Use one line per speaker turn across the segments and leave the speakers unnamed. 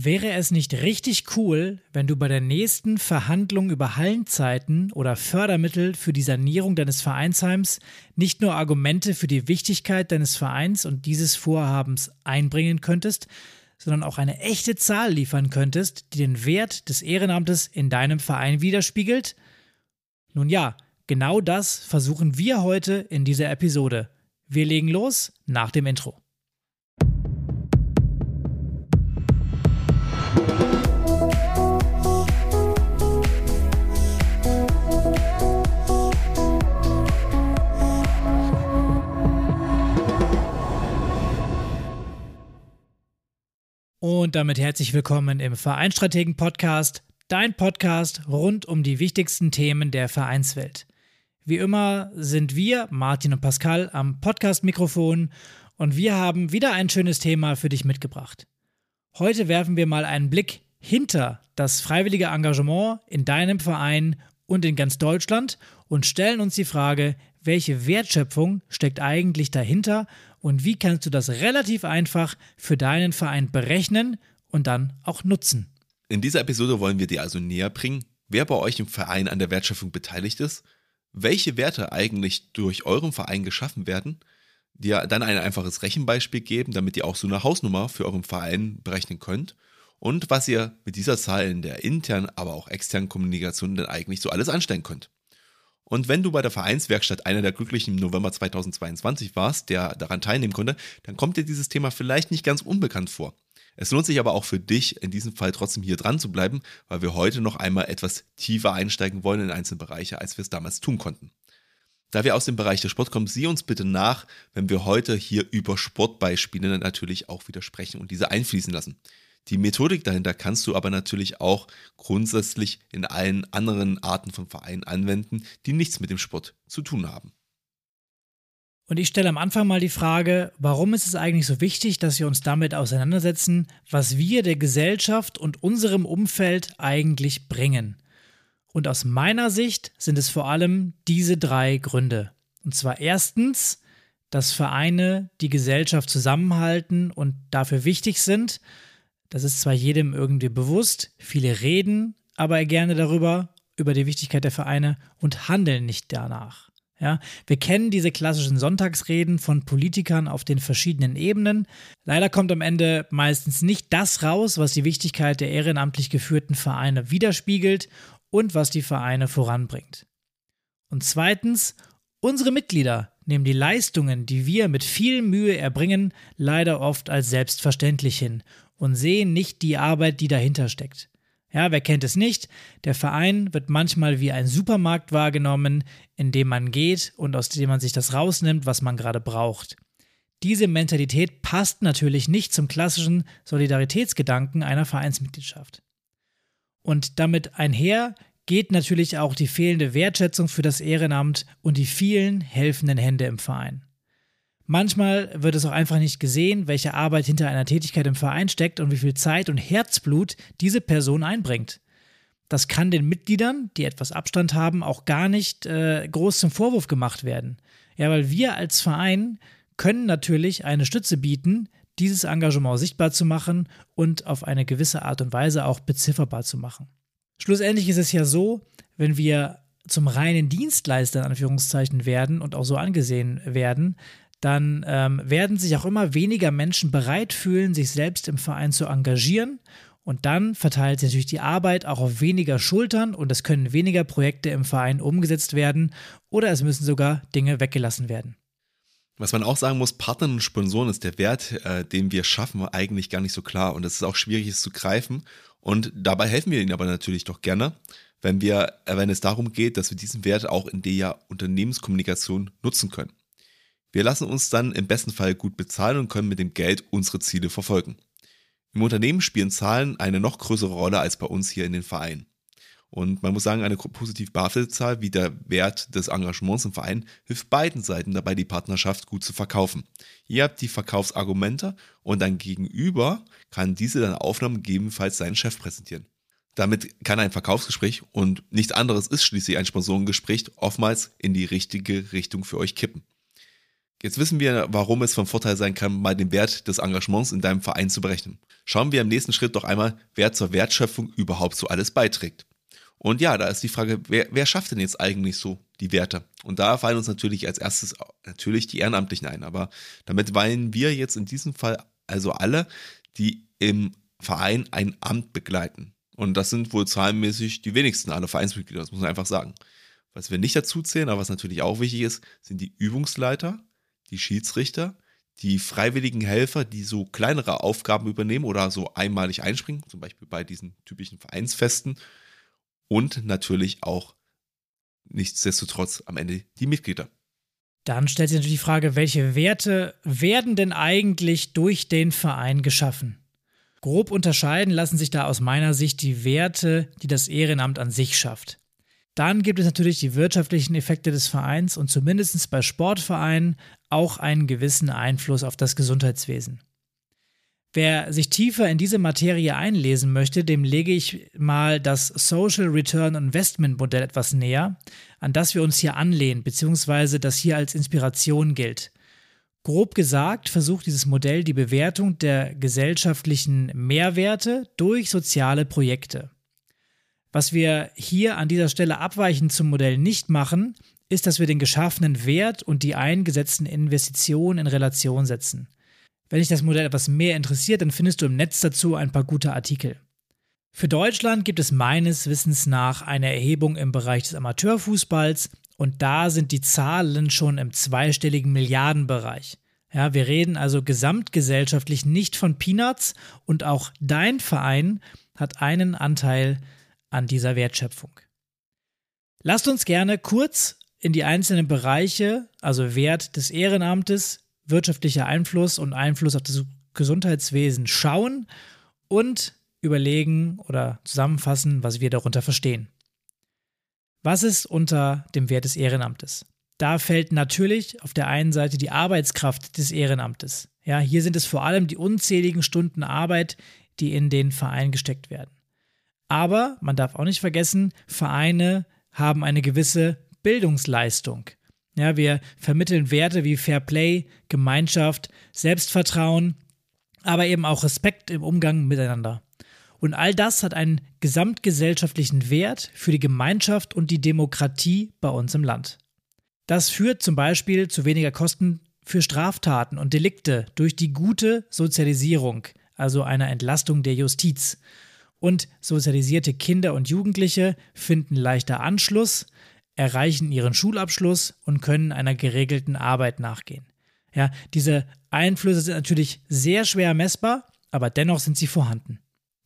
Wäre es nicht richtig cool, wenn du bei der nächsten Verhandlung über Hallenzeiten oder Fördermittel für die Sanierung deines Vereinsheims nicht nur Argumente für die Wichtigkeit deines Vereins und dieses Vorhabens einbringen könntest, sondern auch eine echte Zahl liefern könntest, die den Wert des Ehrenamtes in deinem Verein widerspiegelt? Nun ja, genau das versuchen wir heute in dieser Episode. Wir legen los nach dem Intro. Und damit herzlich willkommen im Vereinstrategen Podcast, dein Podcast rund um die wichtigsten Themen der Vereinswelt. Wie immer sind wir, Martin und Pascal, am Podcast-Mikrofon und wir haben wieder ein schönes Thema für dich mitgebracht. Heute werfen wir mal einen Blick hinter das freiwillige Engagement in deinem Verein und in ganz Deutschland und stellen uns die Frage, welche Wertschöpfung steckt eigentlich dahinter und wie kannst du das relativ einfach für deinen Verein berechnen und dann auch nutzen.
In dieser Episode wollen wir dir also näher bringen, wer bei euch im Verein an der Wertschöpfung beteiligt ist, welche Werte eigentlich durch euren Verein geschaffen werden, dir dann ein einfaches Rechenbeispiel geben, damit ihr auch so eine Hausnummer für euren Verein berechnen könnt und was ihr mit dieser Zahl in der internen, aber auch externen Kommunikation denn eigentlich so alles anstellen könnt. Und wenn du bei der Vereinswerkstatt einer der Glücklichen im November 2022 warst, der daran teilnehmen konnte, dann kommt dir dieses Thema vielleicht nicht ganz unbekannt vor. Es lohnt sich aber auch für dich, in diesem Fall trotzdem hier dran zu bleiben, weil wir heute noch einmal etwas tiefer einsteigen wollen in einzelne Bereiche, als wir es damals tun konnten. Da wir aus dem Bereich der Sport kommen, sieh uns bitte nach, wenn wir heute hier über Sportbeispiele natürlich auch wieder sprechen und diese einfließen lassen. Die Methodik dahinter kannst du aber natürlich auch grundsätzlich in allen anderen Arten von Vereinen anwenden, die nichts mit dem Sport zu tun haben.
Und ich stelle am Anfang mal die Frage, warum ist es eigentlich so wichtig, dass wir uns damit auseinandersetzen, was wir der Gesellschaft und unserem Umfeld eigentlich bringen? Und aus meiner Sicht sind es vor allem diese drei Gründe. Und zwar erstens, dass Vereine die Gesellschaft zusammenhalten und dafür wichtig sind das ist zwar jedem irgendwie bewusst, viele reden aber gerne darüber, über die Wichtigkeit der Vereine und handeln nicht danach. Ja, wir kennen diese klassischen Sonntagsreden von Politikern auf den verschiedenen Ebenen. Leider kommt am Ende meistens nicht das raus, was die Wichtigkeit der ehrenamtlich geführten Vereine widerspiegelt und was die Vereine voranbringt. Und zweitens, unsere Mitglieder nehmen die Leistungen, die wir mit viel Mühe erbringen, leider oft als selbstverständlich hin und sehen nicht die Arbeit, die dahinter steckt. Ja, wer kennt es nicht? Der Verein wird manchmal wie ein Supermarkt wahrgenommen, in dem man geht und aus dem man sich das rausnimmt, was man gerade braucht. Diese Mentalität passt natürlich nicht zum klassischen Solidaritätsgedanken einer Vereinsmitgliedschaft. Und damit einher geht natürlich auch die fehlende Wertschätzung für das Ehrenamt und die vielen helfenden Hände im Verein. Manchmal wird es auch einfach nicht gesehen, welche Arbeit hinter einer Tätigkeit im Verein steckt und wie viel Zeit und Herzblut diese Person einbringt. Das kann den Mitgliedern, die etwas Abstand haben, auch gar nicht äh, groß zum Vorwurf gemacht werden. Ja, weil wir als Verein können natürlich eine Stütze bieten, dieses Engagement sichtbar zu machen und auf eine gewisse Art und Weise auch bezifferbar zu machen. Schlussendlich ist es ja so, wenn wir zum reinen Dienstleister in Anführungszeichen werden und auch so angesehen werden, dann ähm, werden sich auch immer weniger Menschen bereit fühlen, sich selbst im Verein zu engagieren. Und dann verteilt sich natürlich die Arbeit auch auf weniger Schultern und es können weniger Projekte im Verein umgesetzt werden oder es müssen sogar Dinge weggelassen werden.
Was man auch sagen muss, Partnern und Sponsoren ist der Wert, äh, den wir schaffen, eigentlich gar nicht so klar und es ist auch schwierig, es zu greifen. Und dabei helfen wir ihnen aber natürlich doch gerne, wenn wir, äh, wenn es darum geht, dass wir diesen Wert auch in der Unternehmenskommunikation nutzen können. Wir lassen uns dann im besten Fall gut bezahlen und können mit dem Geld unsere Ziele verfolgen. Im Unternehmen spielen Zahlen eine noch größere Rolle als bei uns hier in den Vereinen. Und man muss sagen, eine positiv behaftete Zahl wie der Wert des Engagements im Verein hilft beiden Seiten dabei, die Partnerschaft gut zu verkaufen. Ihr habt die Verkaufsargumente und dein Gegenüber kann diese dann Aufnahmen gegebenenfalls seinen Chef präsentieren. Damit kann ein Verkaufsgespräch und nichts anderes ist schließlich ein Sponsorengespräch oftmals in die richtige Richtung für euch kippen. Jetzt wissen wir, warum es von Vorteil sein kann, mal den Wert des Engagements in deinem Verein zu berechnen. Schauen wir im nächsten Schritt doch einmal, wer zur Wertschöpfung überhaupt so alles beiträgt. Und ja, da ist die Frage, wer, wer schafft denn jetzt eigentlich so die Werte? Und da fallen uns natürlich als erstes natürlich die Ehrenamtlichen ein. Aber damit meinen wir jetzt in diesem Fall also alle, die im Verein ein Amt begleiten. Und das sind wohl zahlenmäßig die wenigsten aller Vereinsmitglieder, das muss man einfach sagen. Was wir nicht dazu zählen, aber was natürlich auch wichtig ist, sind die Übungsleiter, die Schiedsrichter, die freiwilligen Helfer, die so kleinere Aufgaben übernehmen oder so einmalig einspringen, zum Beispiel bei diesen typischen Vereinsfesten und natürlich auch nichtsdestotrotz am Ende die Mitglieder.
Dann stellt sich natürlich die Frage, welche Werte werden denn eigentlich durch den Verein geschaffen? Grob unterscheiden lassen sich da aus meiner Sicht die Werte, die das Ehrenamt an sich schafft. Dann gibt es natürlich die wirtschaftlichen Effekte des Vereins und zumindest bei Sportvereinen auch einen gewissen Einfluss auf das Gesundheitswesen. Wer sich tiefer in diese Materie einlesen möchte, dem lege ich mal das Social Return Investment Modell etwas näher, an das wir uns hier anlehnen, beziehungsweise das hier als Inspiration gilt. Grob gesagt versucht dieses Modell die Bewertung der gesellschaftlichen Mehrwerte durch soziale Projekte. Was wir hier an dieser Stelle abweichend zum Modell nicht machen, ist, dass wir den geschaffenen Wert und die eingesetzten Investitionen in Relation setzen. Wenn dich das Modell etwas mehr interessiert, dann findest du im Netz dazu ein paar gute Artikel. Für Deutschland gibt es meines Wissens nach eine Erhebung im Bereich des Amateurfußballs und da sind die Zahlen schon im zweistelligen Milliardenbereich. Ja, wir reden also gesamtgesellschaftlich nicht von Peanuts und auch dein Verein hat einen Anteil an dieser Wertschöpfung. Lasst uns gerne kurz in die einzelnen Bereiche, also Wert des Ehrenamtes, wirtschaftlicher Einfluss und Einfluss auf das Gesundheitswesen schauen und überlegen oder zusammenfassen, was wir darunter verstehen. Was ist unter dem Wert des Ehrenamtes? Da fällt natürlich auf der einen Seite die Arbeitskraft des Ehrenamtes. Ja, hier sind es vor allem die unzähligen Stunden Arbeit, die in den Verein gesteckt werden. Aber man darf auch nicht vergessen, Vereine haben eine gewisse Bildungsleistung. Ja, wir vermitteln Werte wie Fair Play, Gemeinschaft, Selbstvertrauen, aber eben auch Respekt im Umgang miteinander. Und all das hat einen gesamtgesellschaftlichen Wert für die Gemeinschaft und die Demokratie bei uns im Land. Das führt zum Beispiel zu weniger Kosten für Straftaten und Delikte durch die gute Sozialisierung, also einer Entlastung der Justiz. Und sozialisierte Kinder und Jugendliche finden leichter Anschluss, erreichen ihren Schulabschluss und können einer geregelten Arbeit nachgehen. Ja, diese Einflüsse sind natürlich sehr schwer messbar, aber dennoch sind sie vorhanden.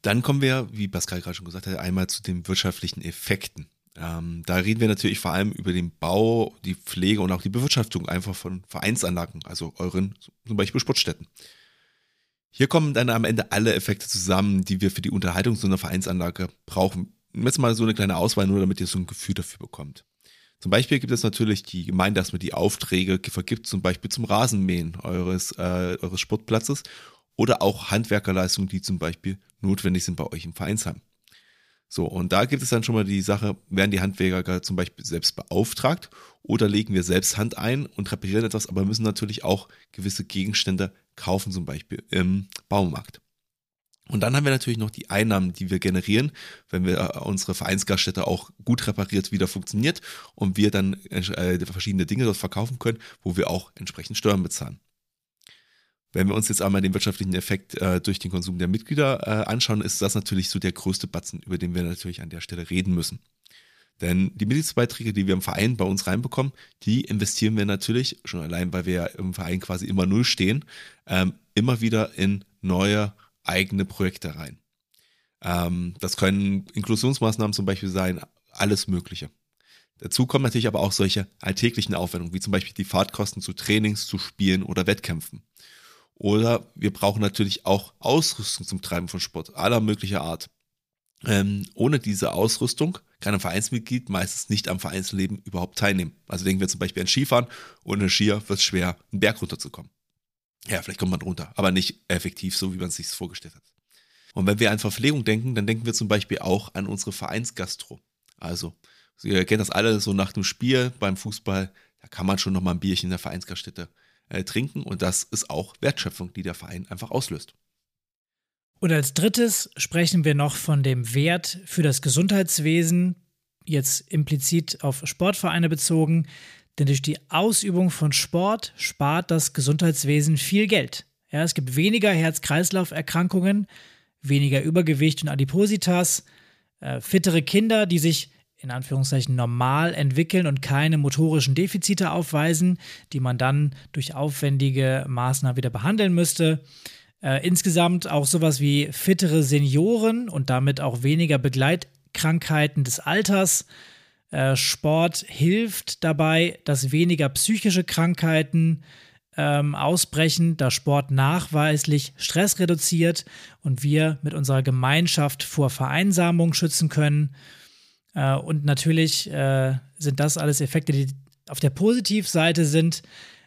Dann kommen wir, wie Pascal gerade schon gesagt hat, einmal zu den wirtschaftlichen Effekten. Ähm, da reden wir natürlich vor allem über den Bau, die Pflege und auch die Bewirtschaftung einfach von Vereinsanlagen, also euren zum Beispiel Sportstätten. Hier kommen dann am Ende alle Effekte zusammen, die wir für die Unterhaltung so einer Vereinsanlage brauchen. Jetzt mal so eine kleine Auswahl, nur damit ihr so ein Gefühl dafür bekommt. Zum Beispiel gibt es natürlich die Gemeinde, dass man die Aufträge vergibt, zum Beispiel zum Rasenmähen eures, äh, eures Sportplatzes oder auch Handwerkerleistungen, die zum Beispiel notwendig sind bei euch im Vereinsheim. So, und da gibt es dann schon mal die Sache, werden die Handwerker zum Beispiel selbst beauftragt oder legen wir selbst Hand ein und reparieren etwas, aber müssen natürlich auch gewisse Gegenstände kaufen, zum Beispiel im Baumarkt. Und dann haben wir natürlich noch die Einnahmen, die wir generieren, wenn wir äh, unsere Vereinsgaststätte auch gut repariert wieder funktioniert und wir dann äh, verschiedene Dinge dort verkaufen können, wo wir auch entsprechend Steuern bezahlen. Wenn wir uns jetzt einmal den wirtschaftlichen Effekt äh, durch den Konsum der Mitglieder äh, anschauen, ist das natürlich so der größte Batzen, über den wir natürlich an der Stelle reden müssen. Denn die Mitgliedsbeiträge, die wir im Verein bei uns reinbekommen, die investieren wir natürlich, schon allein, weil wir ja im Verein quasi immer null stehen, ähm, immer wieder in neue eigene Projekte rein. Ähm, das können Inklusionsmaßnahmen zum Beispiel sein, alles Mögliche. Dazu kommen natürlich aber auch solche alltäglichen Aufwendungen, wie zum Beispiel die Fahrtkosten zu Trainings, zu Spielen oder Wettkämpfen. Oder wir brauchen natürlich auch Ausrüstung zum Treiben von Sport aller möglicher Art. Ähm, ohne diese Ausrüstung kann ein Vereinsmitglied meistens nicht am Vereinsleben überhaupt teilnehmen. Also denken wir zum Beispiel an Skifahren. Ohne Skier wird es schwer, einen Berg runterzukommen. Ja, vielleicht kommt man runter, aber nicht effektiv, so wie man es sich vorgestellt hat. Und wenn wir an Verpflegung denken, dann denken wir zum Beispiel auch an unsere Vereinsgastro. Also, ihr kennt das alle so nach dem Spiel beim Fußball, da kann man schon noch mal ein Bierchen in der Vereinsgaststätte äh, trinken und das ist auch Wertschöpfung, die der Verein einfach auslöst.
Und als drittes sprechen wir noch von dem Wert für das Gesundheitswesen, jetzt implizit auf Sportvereine bezogen, denn durch die Ausübung von Sport spart das Gesundheitswesen viel Geld. Ja, es gibt weniger Herz-Kreislauf-Erkrankungen, weniger Übergewicht und Adipositas, äh, fittere Kinder, die sich in Anführungszeichen normal entwickeln und keine motorischen Defizite aufweisen, die man dann durch aufwendige Maßnahmen wieder behandeln müsste. Äh, insgesamt auch sowas wie fittere Senioren und damit auch weniger Begleitkrankheiten des Alters. Äh, Sport hilft dabei, dass weniger psychische Krankheiten ähm, ausbrechen, da Sport nachweislich Stress reduziert und wir mit unserer Gemeinschaft vor Vereinsamung schützen können. Äh, und natürlich äh, sind das alles Effekte, die auf der Positivseite sind.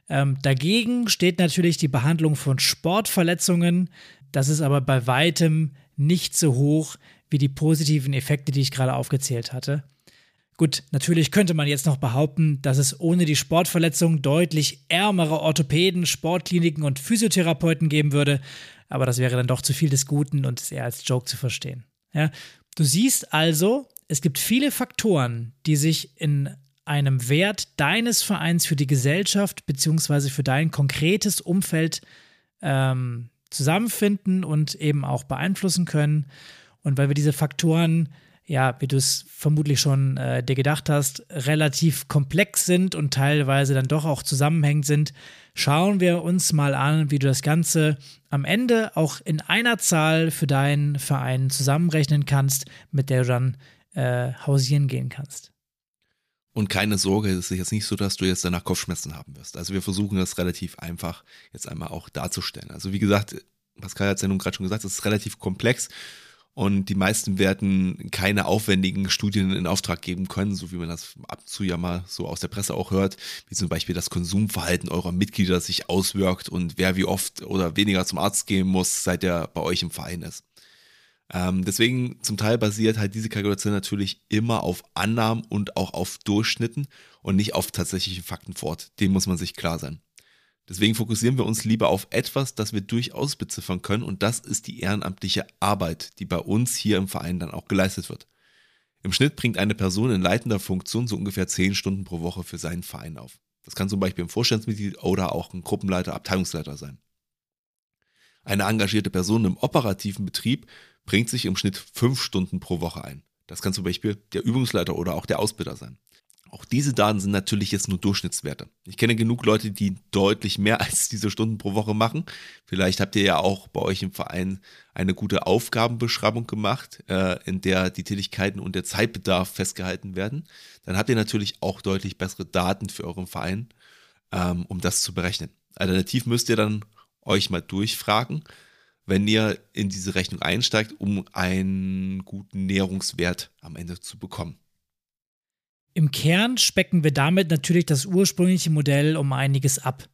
Ähm, dagegen steht natürlich die Behandlung von Sportverletzungen. Das ist aber bei weitem nicht so hoch wie die positiven Effekte, die ich gerade aufgezählt hatte. Gut, natürlich könnte man jetzt noch behaupten, dass es ohne die Sportverletzung deutlich ärmere Orthopäden, Sportkliniken und Physiotherapeuten geben würde, aber das wäre dann doch zu viel des Guten und ist eher als Joke zu verstehen. Ja? Du siehst also, es gibt viele Faktoren, die sich in einem Wert deines Vereins für die Gesellschaft beziehungsweise für dein konkretes Umfeld ähm, zusammenfinden und eben auch beeinflussen können. Und weil wir diese Faktoren, ja, wie du es vermutlich schon äh, dir gedacht hast, relativ komplex sind und teilweise dann doch auch zusammenhängend sind, schauen wir uns mal an, wie du das Ganze am Ende auch in einer Zahl für deinen Verein zusammenrechnen kannst, mit der du dann äh, hausieren gehen kannst.
Und keine Sorge, es ist jetzt nicht so, dass du jetzt danach Kopfschmerzen haben wirst. Also wir versuchen das relativ einfach jetzt einmal auch darzustellen. Also wie gesagt, Pascal hat es ja nun gerade schon gesagt, es ist relativ komplex und die meisten werden keine aufwendigen Studien in Auftrag geben können, so wie man das ab zu ja mal so aus der Presse auch hört, wie zum Beispiel das Konsumverhalten eurer Mitglieder sich auswirkt und wer wie oft oder weniger zum Arzt gehen muss, seit er bei euch im Verein ist. Ähm, deswegen zum Teil basiert halt diese Kalkulation natürlich immer auf Annahmen und auch auf Durchschnitten und nicht auf tatsächlichen Fakten fort. Dem muss man sich klar sein. Deswegen fokussieren wir uns lieber auf etwas, das wir durchaus beziffern können und das ist die ehrenamtliche Arbeit, die bei uns hier im Verein dann auch geleistet wird. Im Schnitt bringt eine Person in leitender Funktion so ungefähr 10 Stunden pro Woche für seinen Verein auf. Das kann zum Beispiel ein Vorstandsmitglied oder auch ein Gruppenleiter, Abteilungsleiter sein. Eine engagierte Person im operativen Betrieb bringt sich im Schnitt fünf Stunden pro Woche ein. Das kann zum Beispiel der Übungsleiter oder auch der Ausbilder sein. Auch diese Daten sind natürlich jetzt nur Durchschnittswerte. Ich kenne genug Leute, die deutlich mehr als diese Stunden pro Woche machen. Vielleicht habt ihr ja auch bei euch im Verein eine gute Aufgabenbeschreibung gemacht, äh, in der die Tätigkeiten und der Zeitbedarf festgehalten werden. Dann habt ihr natürlich auch deutlich bessere Daten für euren Verein, ähm, um das zu berechnen. Alternativ müsst ihr dann euch mal durchfragen, wenn ihr in diese Rechnung einsteigt, um einen guten Nährungswert am Ende zu bekommen.
Im Kern specken wir damit natürlich das ursprüngliche Modell um einiges ab.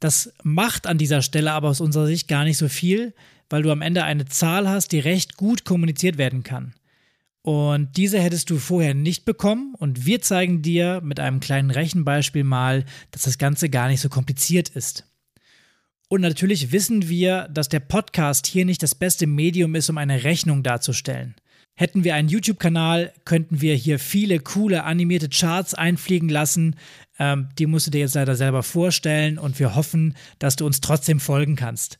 Das macht an dieser Stelle aber aus unserer Sicht gar nicht so viel, weil du am Ende eine Zahl hast, die recht gut kommuniziert werden kann. Und diese hättest du vorher nicht bekommen und wir zeigen dir mit einem kleinen Rechenbeispiel mal, dass das Ganze gar nicht so kompliziert ist. Und natürlich wissen wir, dass der Podcast hier nicht das beste Medium ist, um eine Rechnung darzustellen. Hätten wir einen YouTube-Kanal, könnten wir hier viele coole animierte Charts einfliegen lassen. Ähm, die musst du dir jetzt leider selber vorstellen und wir hoffen, dass du uns trotzdem folgen kannst.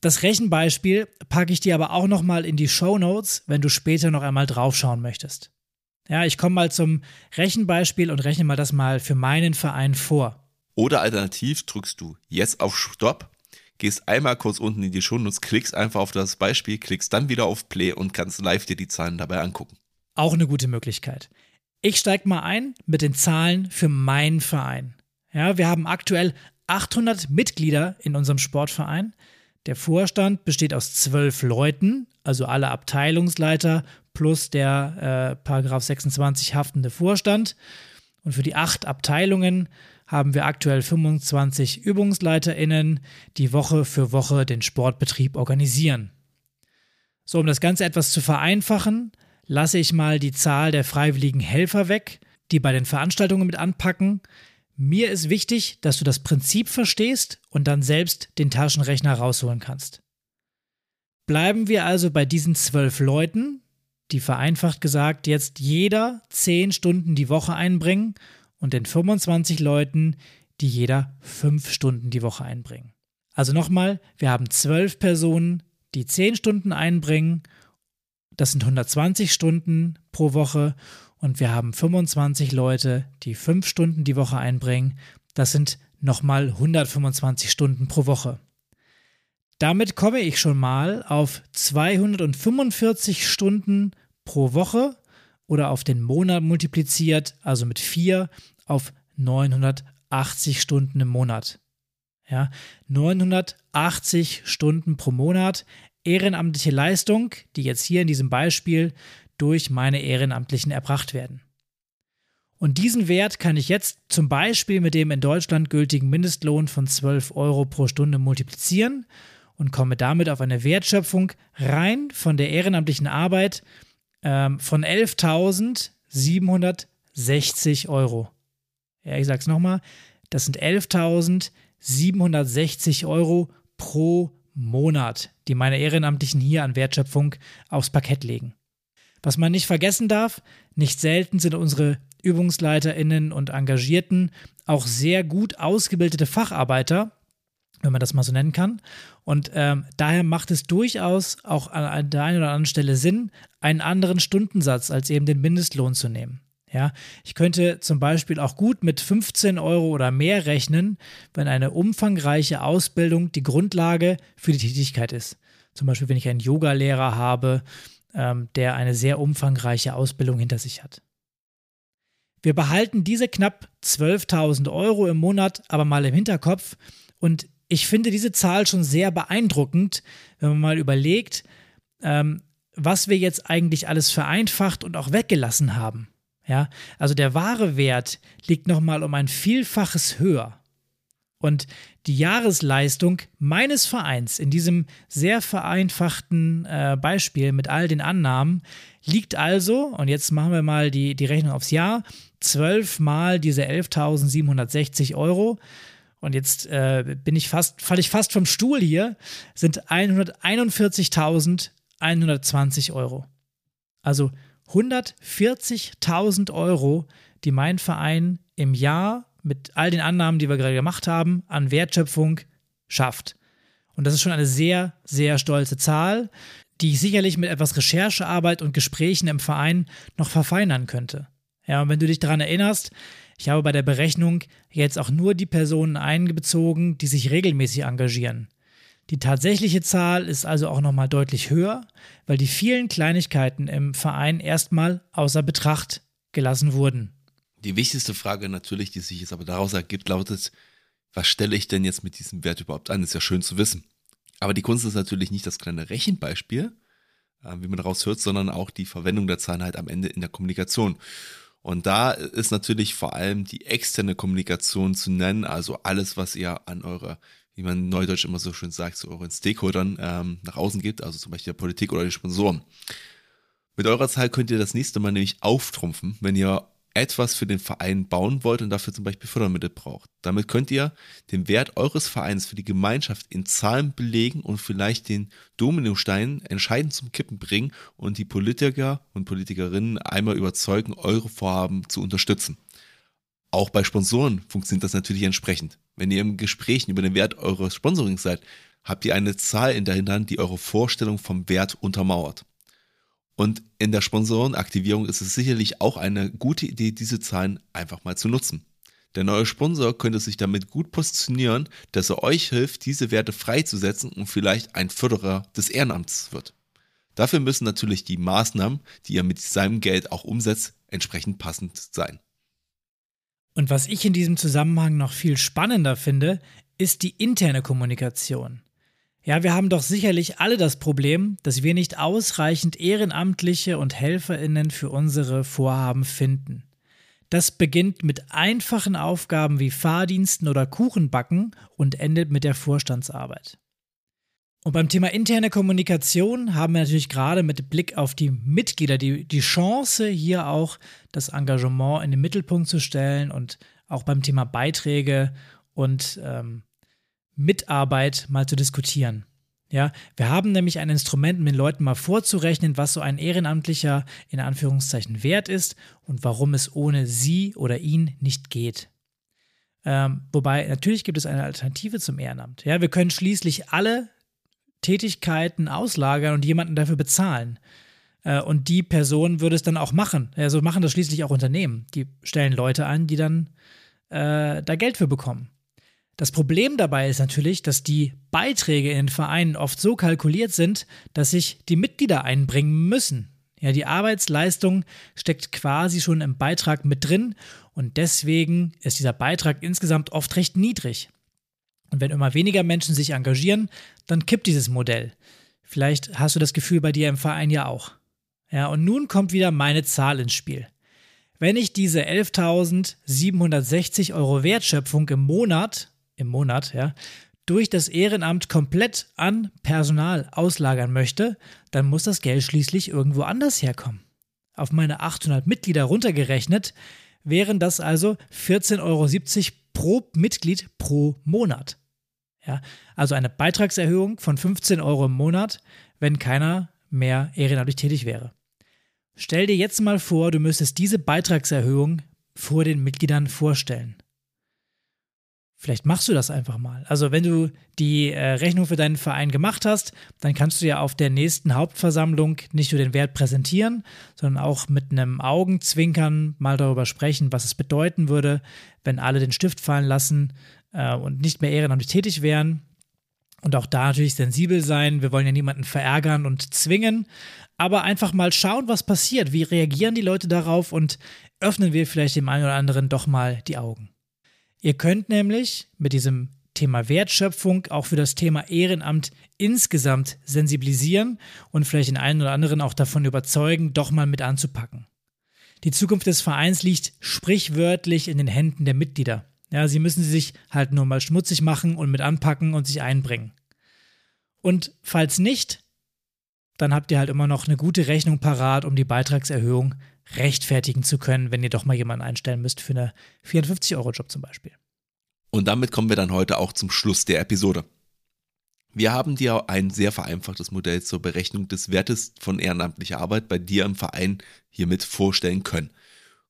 Das Rechenbeispiel packe ich dir aber auch nochmal in die Show Notes, wenn du später noch einmal draufschauen möchtest. Ja, ich komme mal zum Rechenbeispiel und rechne mal das mal für meinen Verein vor.
Oder alternativ drückst du jetzt auf Stopp, gehst einmal kurz unten in die Shownotes, klickst einfach auf das Beispiel, klickst dann wieder auf Play und kannst live dir die Zahlen dabei angucken.
Auch eine gute Möglichkeit. Ich steige mal ein mit den Zahlen für meinen Verein. Ja, wir haben aktuell 800 Mitglieder in unserem Sportverein. Der Vorstand besteht aus zwölf Leuten, also alle Abteilungsleiter plus der äh, Paragraph 26 haftende Vorstand. Und für die acht Abteilungen haben wir aktuell 25 ÜbungsleiterInnen, die Woche für Woche den Sportbetrieb organisieren. So, um das Ganze etwas zu vereinfachen, lasse ich mal die Zahl der freiwilligen Helfer weg, die bei den Veranstaltungen mit anpacken. Mir ist wichtig, dass du das Prinzip verstehst und dann selbst den Taschenrechner rausholen kannst. Bleiben wir also bei diesen zwölf Leuten, die vereinfacht gesagt jetzt jeder zehn Stunden die Woche einbringen und den 25 Leuten, die jeder fünf Stunden die Woche einbringen. Also nochmal, wir haben zwölf Personen, die zehn Stunden einbringen. Das sind 120 Stunden pro Woche und wir haben 25 Leute, die 5 Stunden die Woche einbringen. Das sind nochmal 125 Stunden pro Woche. Damit komme ich schon mal auf 245 Stunden pro Woche oder auf den Monat multipliziert, also mit 4 auf 980 Stunden im Monat. Ja, 980 Stunden pro Monat ehrenamtliche Leistung, die jetzt hier in diesem Beispiel durch meine Ehrenamtlichen erbracht werden. Und diesen Wert kann ich jetzt zum Beispiel mit dem in Deutschland gültigen Mindestlohn von 12 Euro pro Stunde multiplizieren und komme damit auf eine Wertschöpfung rein von der ehrenamtlichen Arbeit ähm, von 11.760 Euro. Ja, ich sage es nochmal, das sind 11.760 Euro pro Monat, die meine Ehrenamtlichen hier an Wertschöpfung aufs Parkett legen. Was man nicht vergessen darf, nicht selten sind unsere Übungsleiterinnen und Engagierten auch sehr gut ausgebildete Facharbeiter, wenn man das mal so nennen kann. Und ähm, daher macht es durchaus auch an der einen oder anderen Stelle Sinn, einen anderen Stundensatz als eben den Mindestlohn zu nehmen. Ja, ich könnte zum Beispiel auch gut mit 15 Euro oder mehr rechnen, wenn eine umfangreiche Ausbildung die Grundlage für die Tätigkeit ist. Zum Beispiel, wenn ich einen Yogalehrer habe ähm, der eine sehr umfangreiche Ausbildung hinter sich hat. Wir behalten diese knapp 12.000 Euro im Monat aber mal im Hinterkopf und ich finde diese Zahl schon sehr beeindruckend, wenn man mal überlegt, ähm, was wir jetzt eigentlich alles vereinfacht und auch weggelassen haben. Ja, also der wahre Wert liegt nochmal um ein Vielfaches höher. Und die Jahresleistung meines Vereins in diesem sehr vereinfachten äh, Beispiel mit all den Annahmen liegt also, und jetzt machen wir mal die, die Rechnung aufs Jahr, 12 mal diese 11.760 Euro. Und jetzt äh, bin ich fast, falle ich fast vom Stuhl hier, sind 141.120 Euro. Also 140.000 Euro, die mein Verein im Jahr mit all den Annahmen, die wir gerade gemacht haben, an Wertschöpfung schafft. Und das ist schon eine sehr, sehr stolze Zahl, die ich sicherlich mit etwas Recherchearbeit und Gesprächen im Verein noch verfeinern könnte. Ja, und wenn du dich daran erinnerst, ich habe bei der Berechnung jetzt auch nur die Personen einbezogen, die sich regelmäßig engagieren. Die tatsächliche Zahl ist also auch nochmal deutlich höher, weil die vielen Kleinigkeiten im Verein erstmal außer Betracht gelassen wurden.
Die wichtigste Frage natürlich, die sich jetzt aber daraus ergibt, lautet, was stelle ich denn jetzt mit diesem Wert überhaupt an? Ist ja schön zu wissen. Aber die Kunst ist natürlich nicht das kleine Rechenbeispiel, äh, wie man daraus hört, sondern auch die Verwendung der Zahlen halt am Ende in der Kommunikation. Und da ist natürlich vor allem die externe Kommunikation zu nennen, also alles, was ihr an eurer, wie man neudeutsch immer so schön sagt, zu euren Stakeholdern ähm, nach außen gibt, also zum Beispiel der Politik oder die Sponsoren. Mit eurer Zahl könnt ihr das nächste Mal nämlich auftrumpfen, wenn ihr etwas für den Verein bauen wollt und dafür zum Beispiel Fördermittel braucht. Damit könnt ihr den Wert eures Vereins für die Gemeinschaft in Zahlen belegen und vielleicht den Dominostein entscheidend zum Kippen bringen und die Politiker und Politikerinnen einmal überzeugen, eure Vorhaben zu unterstützen. Auch bei Sponsoren funktioniert das natürlich entsprechend. Wenn ihr im Gespräch über den Wert eures Sponsorings seid, habt ihr eine Zahl in der Hinterhand, die eure Vorstellung vom Wert untermauert. Und in der Sponsorenaktivierung ist es sicherlich auch eine gute Idee, diese Zahlen einfach mal zu nutzen. Der neue Sponsor könnte sich damit gut positionieren, dass er euch hilft, diese Werte freizusetzen und vielleicht ein Förderer des Ehrenamts wird. Dafür müssen natürlich die Maßnahmen, die ihr mit seinem Geld auch umsetzt, entsprechend passend sein.
Und was ich in diesem Zusammenhang noch viel spannender finde, ist die interne Kommunikation. Ja, wir haben doch sicherlich alle das Problem, dass wir nicht ausreichend Ehrenamtliche und Helferinnen für unsere Vorhaben finden. Das beginnt mit einfachen Aufgaben wie Fahrdiensten oder Kuchenbacken und endet mit der Vorstandsarbeit. Und beim Thema interne Kommunikation haben wir natürlich gerade mit Blick auf die Mitglieder die, die Chance, hier auch das Engagement in den Mittelpunkt zu stellen und auch beim Thema Beiträge und ähm, Mitarbeit mal zu diskutieren. Ja, wir haben nämlich ein Instrument, um den Leuten mal vorzurechnen, was so ein ehrenamtlicher in Anführungszeichen wert ist und warum es ohne sie oder ihn nicht geht. Ähm, wobei natürlich gibt es eine Alternative zum Ehrenamt. Ja, wir können schließlich alle Tätigkeiten auslagern und jemanden dafür bezahlen. Äh, und die Person würde es dann auch machen. Also machen das schließlich auch Unternehmen. Die stellen Leute an, die dann äh, da Geld für bekommen. Das Problem dabei ist natürlich, dass die Beiträge in den Vereinen oft so kalkuliert sind, dass sich die Mitglieder einbringen müssen. Ja, die Arbeitsleistung steckt quasi schon im Beitrag mit drin und deswegen ist dieser Beitrag insgesamt oft recht niedrig. Und wenn immer weniger Menschen sich engagieren, dann kippt dieses Modell. Vielleicht hast du das Gefühl bei dir im Verein ja auch. Ja, und nun kommt wieder meine Zahl ins Spiel. Wenn ich diese 11.760 Euro Wertschöpfung im Monat im Monat, ja, durch das Ehrenamt komplett an Personal auslagern möchte, dann muss das Geld schließlich irgendwo anders herkommen. Auf meine 800 Mitglieder runtergerechnet wären das also 14,70 Euro pro Mitglied pro Monat. Ja, also eine Beitragserhöhung von 15 Euro im Monat, wenn keiner mehr ehrenamtlich tätig wäre. Stell dir jetzt mal vor, du müsstest diese Beitragserhöhung vor den Mitgliedern vorstellen. Vielleicht machst du das einfach mal. Also wenn du die äh, Rechnung für deinen Verein gemacht hast, dann kannst du ja auf der nächsten Hauptversammlung nicht nur den Wert präsentieren, sondern auch mit einem Augenzwinkern mal darüber sprechen, was es bedeuten würde, wenn alle den Stift fallen lassen äh, und nicht mehr ehrenamtlich tätig wären. Und auch da natürlich sensibel sein. Wir wollen ja niemanden verärgern und zwingen, aber einfach mal schauen, was passiert. Wie reagieren die Leute darauf und öffnen wir vielleicht dem einen oder anderen doch mal die Augen. Ihr könnt nämlich mit diesem Thema Wertschöpfung auch für das Thema Ehrenamt insgesamt sensibilisieren und vielleicht den einen oder anderen auch davon überzeugen, doch mal mit anzupacken. Die Zukunft des Vereins liegt sprichwörtlich in den Händen der Mitglieder. Ja, sie müssen sich halt nur mal schmutzig machen und mit anpacken und sich einbringen. Und falls nicht, dann habt ihr halt immer noch eine gute Rechnung parat, um die Beitragserhöhung rechtfertigen zu können, wenn ihr doch mal jemanden einstellen müsst für eine 54-Euro-Job zum Beispiel.
Und damit kommen wir dann heute auch zum Schluss der Episode. Wir haben dir ein sehr vereinfachtes Modell zur Berechnung des Wertes von ehrenamtlicher Arbeit bei dir im Verein hiermit vorstellen können.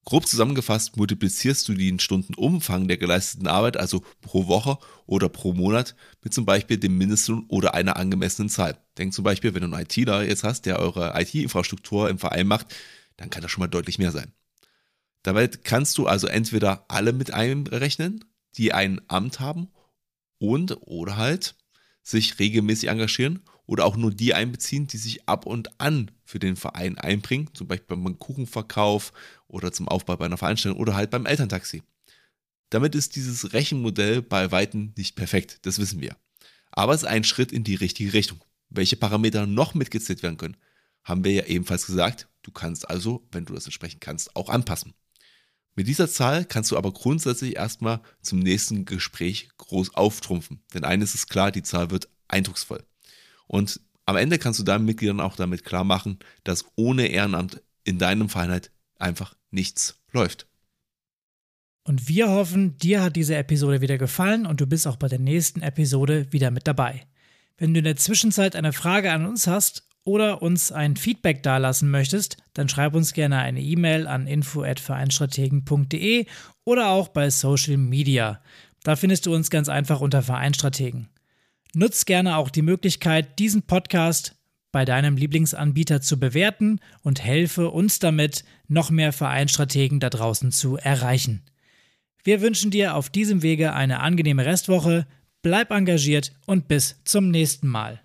Grob zusammengefasst multiplizierst du den Stundenumfang der geleisteten Arbeit, also pro Woche oder pro Monat, mit zum Beispiel dem Mindestlohn oder einer angemessenen Zahl. Denk zum Beispiel, wenn du einen ITler jetzt hast, der eure IT-Infrastruktur im Verein macht, dann kann das schon mal deutlich mehr sein. Dabei kannst du also entweder alle mit einrechnen, die ein Amt haben und oder halt sich regelmäßig engagieren oder auch nur die einbeziehen, die sich ab und an für den Verein einbringen, zum Beispiel beim Kuchenverkauf oder zum Aufbau bei einer Veranstaltung oder halt beim Elterntaxi. Damit ist dieses Rechenmodell bei Weitem nicht perfekt, das wissen wir. Aber es ist ein Schritt in die richtige Richtung. Welche Parameter noch mitgezählt werden können, haben wir ja ebenfalls gesagt. Du kannst also, wenn du das entsprechend kannst, auch anpassen. Mit dieser Zahl kannst du aber grundsätzlich erstmal zum nächsten Gespräch groß auftrumpfen. Denn eines ist klar, die Zahl wird eindrucksvoll. Und am Ende kannst du deinen Mitgliedern auch damit klar machen, dass ohne Ehrenamt in deinem Verein einfach nichts läuft.
Und wir hoffen, dir hat diese Episode wieder gefallen und du bist auch bei der nächsten Episode wieder mit dabei. Wenn du in der Zwischenzeit eine Frage an uns hast oder uns ein Feedback dalassen möchtest, dann schreib uns gerne eine E-Mail an info@vereinstrategen.de oder auch bei Social Media. Da findest du uns ganz einfach unter Vereinstrategen. Nutz gerne auch die Möglichkeit, diesen Podcast bei deinem Lieblingsanbieter zu bewerten und helfe uns damit, noch mehr Vereinstrategen da draußen zu erreichen. Wir wünschen dir auf diesem Wege eine angenehme Restwoche, bleib engagiert und bis zum nächsten Mal.